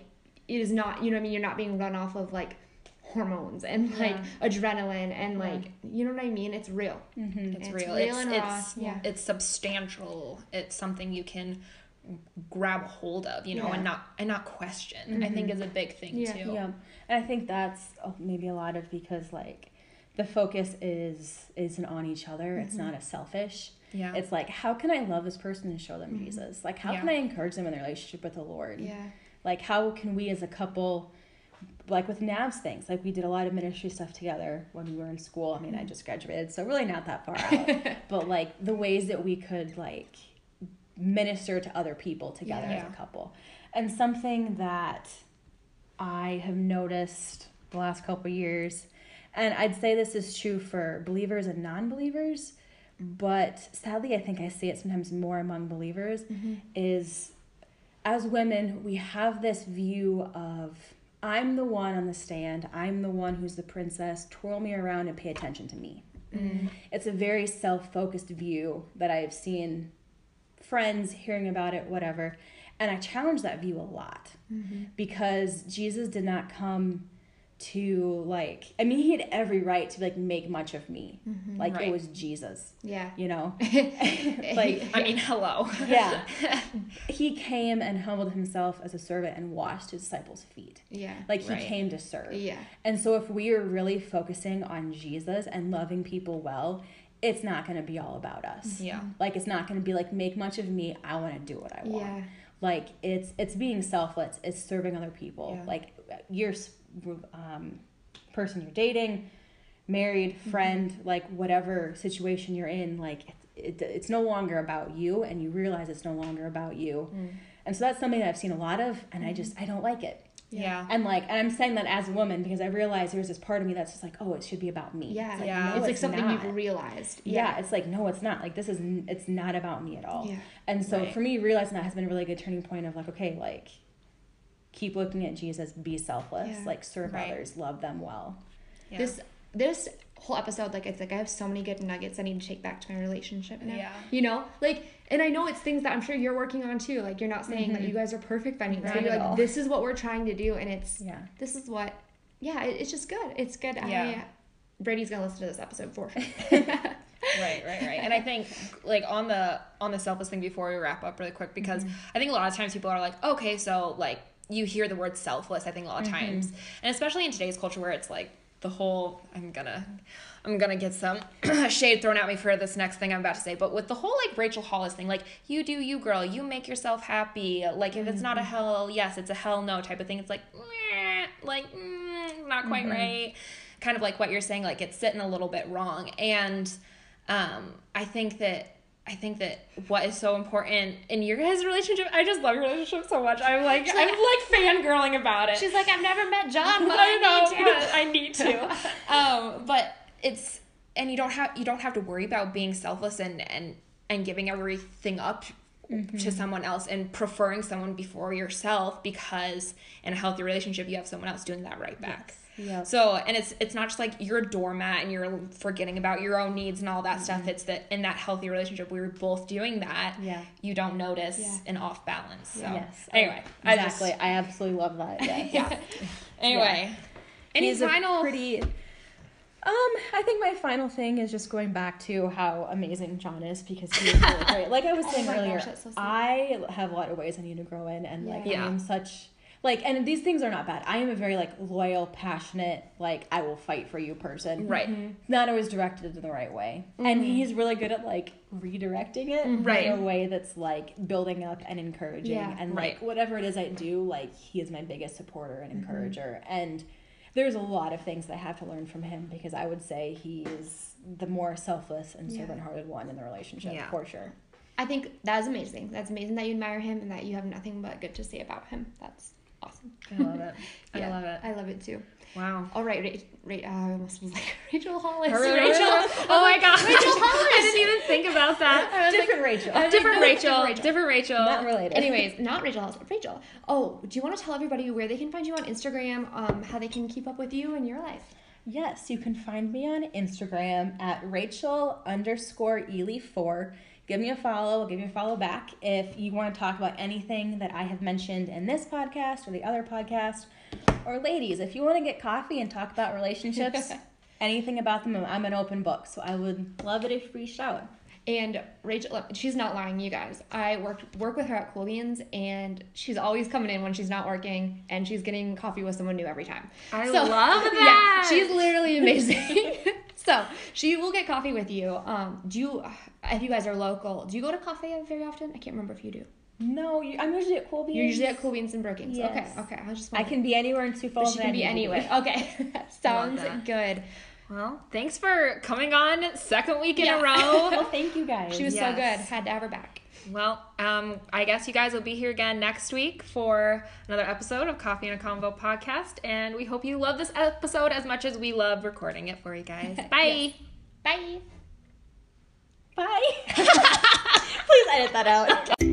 it is not you know what I mean you're not being run off of like hormones and like adrenaline and like you know what I mean it's real Mm-hmm. it's, It's real. real it's and raw, it's yeah. it's substantial. It's something you can grab hold of, you know, and not and not question. I think is a big thing Yeah. too. Yeah, and I think that's uh, maybe a lot of because like the focus is isn't on each other. It's not as selfish. Yeah. It's like, how can I love this person and show them Jesus? Like, how Yeah. can I encourage them in their relationship with the Lord? Yeah. Like, how can we as a couple, like with Navs things, like we did a lot of ministry stuff together when we were in school. I mean, I just graduated, so really not that far out. <laughs> but like the ways that we could like minister to other people together Yeah. as a couple. And something that I have noticed the last couple years, and I'd say this is true for believers and non believers, but sadly, I think I see it sometimes more among believers, mm-hmm. is as women, we have this view of I'm the one on the stand, I'm the one who's the princess, twirl me around and pay attention to me. Mm-hmm. It's a very self focused view that I've seen friends hearing about it, whatever. And I challenge that view a lot mm-hmm. because Jesus did not come to like I mean he had every right to like make much of me. Mm-hmm. Like Right. it was Jesus, Yeah. you know? <laughs> <laughs> like I mean, hello. yeah. <laughs> he came and humbled himself as a servant and washed his disciples' feet. Yeah. Like he Right. came to serve. Yeah. And so if we are really focusing on Jesus and loving people well, it's not going to be all about us. Mm-hmm. Yeah. Like it's not going to be like make much of me, I want to do what I want. Yeah. Like it's it's being selfless, it's serving other people. Yeah. Like your um person you're dating, married, mm-hmm. friend, like whatever situation you're in, like it, it, it's no longer about you and you realize it's no longer about you. Mm. And so that's something that I've seen a lot of and I mm-hmm. just I don't like it. Yeah. And like, and I'm saying that as a woman because I realize there's this part of me that's just like, oh, it should be about me. Yeah. It's like, Yeah. no, it's like something not. you've realized. Yeah. it's like no, it's not. Like this is, n- it's not about me at all. Yeah. And so Right. for me, realizing that has been a really good turning point of like, okay, like, keep looking at Jesus, be selfless, Yeah. like serve Right. others, love them well. Yeah. This this whole episode, like it's like I have so many good nuggets I need to take back to my relationship now. Yeah. You know? Like and I know it's things that I'm sure you're working on too. Like you're not saying that mm-hmm. you guys are perfect by any means. But you're like, all. this is what we're trying to do and it's Yeah. this is what yeah, it, it's just good. It's good. Yeah. I Brady's gonna listen to this episode for sure. <laughs> <laughs> right right right and i think like on the on the selfless thing before we wrap up really quick because mm-hmm. i think a lot of times people are like okay so like you hear the word selfless i think a lot of times. And especially in today's culture where it's like the whole i'm gonna i'm gonna get some <clears throat> shade thrown at me for this next thing i'm about to say but with the whole like rachel hollis thing like you do you girl. You make yourself happy. Like if it's not a hell yes it's a hell no type of thing. It's like meh, like mm, not quite right. Kind of like what you're saying like it's sitting a little bit wrong. And um i think that i think that what is so important in your guys relationship i just love your relationship so much i'm like i'm like fangirling about it She's like, I've never met John, <laughs> but I know, I need to. but I need to. <laughs> um, but it's and you don't have you don't have to worry about being selfless and and and giving everything up to someone else and preferring someone before yourself because in a healthy relationship you have someone else doing that right back. Yep. So and it's it's not just like you're a doormat and you're forgetting about your own needs and all that stuff. It's that in that healthy relationship we were both doing that. Yeah. You don't notice Yeah. an off balance. So Yes. anyway, Exactly. I, absolutely love that. <laughs> I just yeah. Anyway. Any He's final pretty um i think my final thing is just going back to how amazing john is because he is really great like i was <laughs> saying my earlier gosh, so i have a lot of ways i need to grow in and like Yeah. i am such like and these things are not bad i am a very like loyal passionate like i will fight for you person Right. Mm-hmm. not always directed in the right way and mm-hmm. he's really good at like redirecting it Right. in a way that's like building up and encouraging Yeah. and Right. like whatever it is i do like he is my biggest supporter and encourager and there's a lot of things that i have to learn from him because i would say he is the more selfless and Yeah. servant-hearted one in the relationship Yeah. for sure I think that is amazing. That's amazing that you admire him and that you have nothing but good to say about him. That's awesome. I love it. I love it. I love it too. Wow. All right, Ra- Ra- uh, I almost was like <laughs> Rachel Hollis. Rachel. Oh my gosh. Rachel Hollis. <laughs> I didn't even think about that. different rachel Different Rachel. different Rachel. Different Rachel. not related Anyways, <laughs> not Rachel Hollis. Rachel. Oh, do you want to tell everybody where they can find you on Instagram? Um, how they can keep up with you and your life? Yes, you can find me on Instagram at Rachel underscore Ely4. Give me a follow, give me a follow back. If you want to talk about anything that I have mentioned in this podcast or the other podcast, or ladies, if you want to get coffee and talk about relationships, <laughs> anything about them, I'm an open book. So I would love it if you reached out. And Rachel, she's not lying, you guys. I worked work with her at Colgan's, and she's always coming in when she's not working, and she's getting coffee with someone new every time. I So- love <laughs> that. Yeah, she's literally amazing. <laughs> <laughs> so she will get coffee with you. Um, do you, if you guys are local, do you go to Cafe very often? I can't remember if you do. No, you, I'm usually at Colby. You're usually at Cool Beans and Brookings. Yes. Okay, okay. I just I can be anywhere in Sioux Falls. she can I be anywhere. Okay, <laughs> sounds good. Well, thanks for coming on second week in Yeah. a row. <laughs> Well, thank you guys. She was so good. Had to have her back. Well, um, I guess you guys will be here again next week for another episode of Coffee and a Convo podcast, and we hope you love this episode as much as we love recording it for you guys. <laughs> Bye. Bye. Bye. <laughs> Please edit that out. <laughs>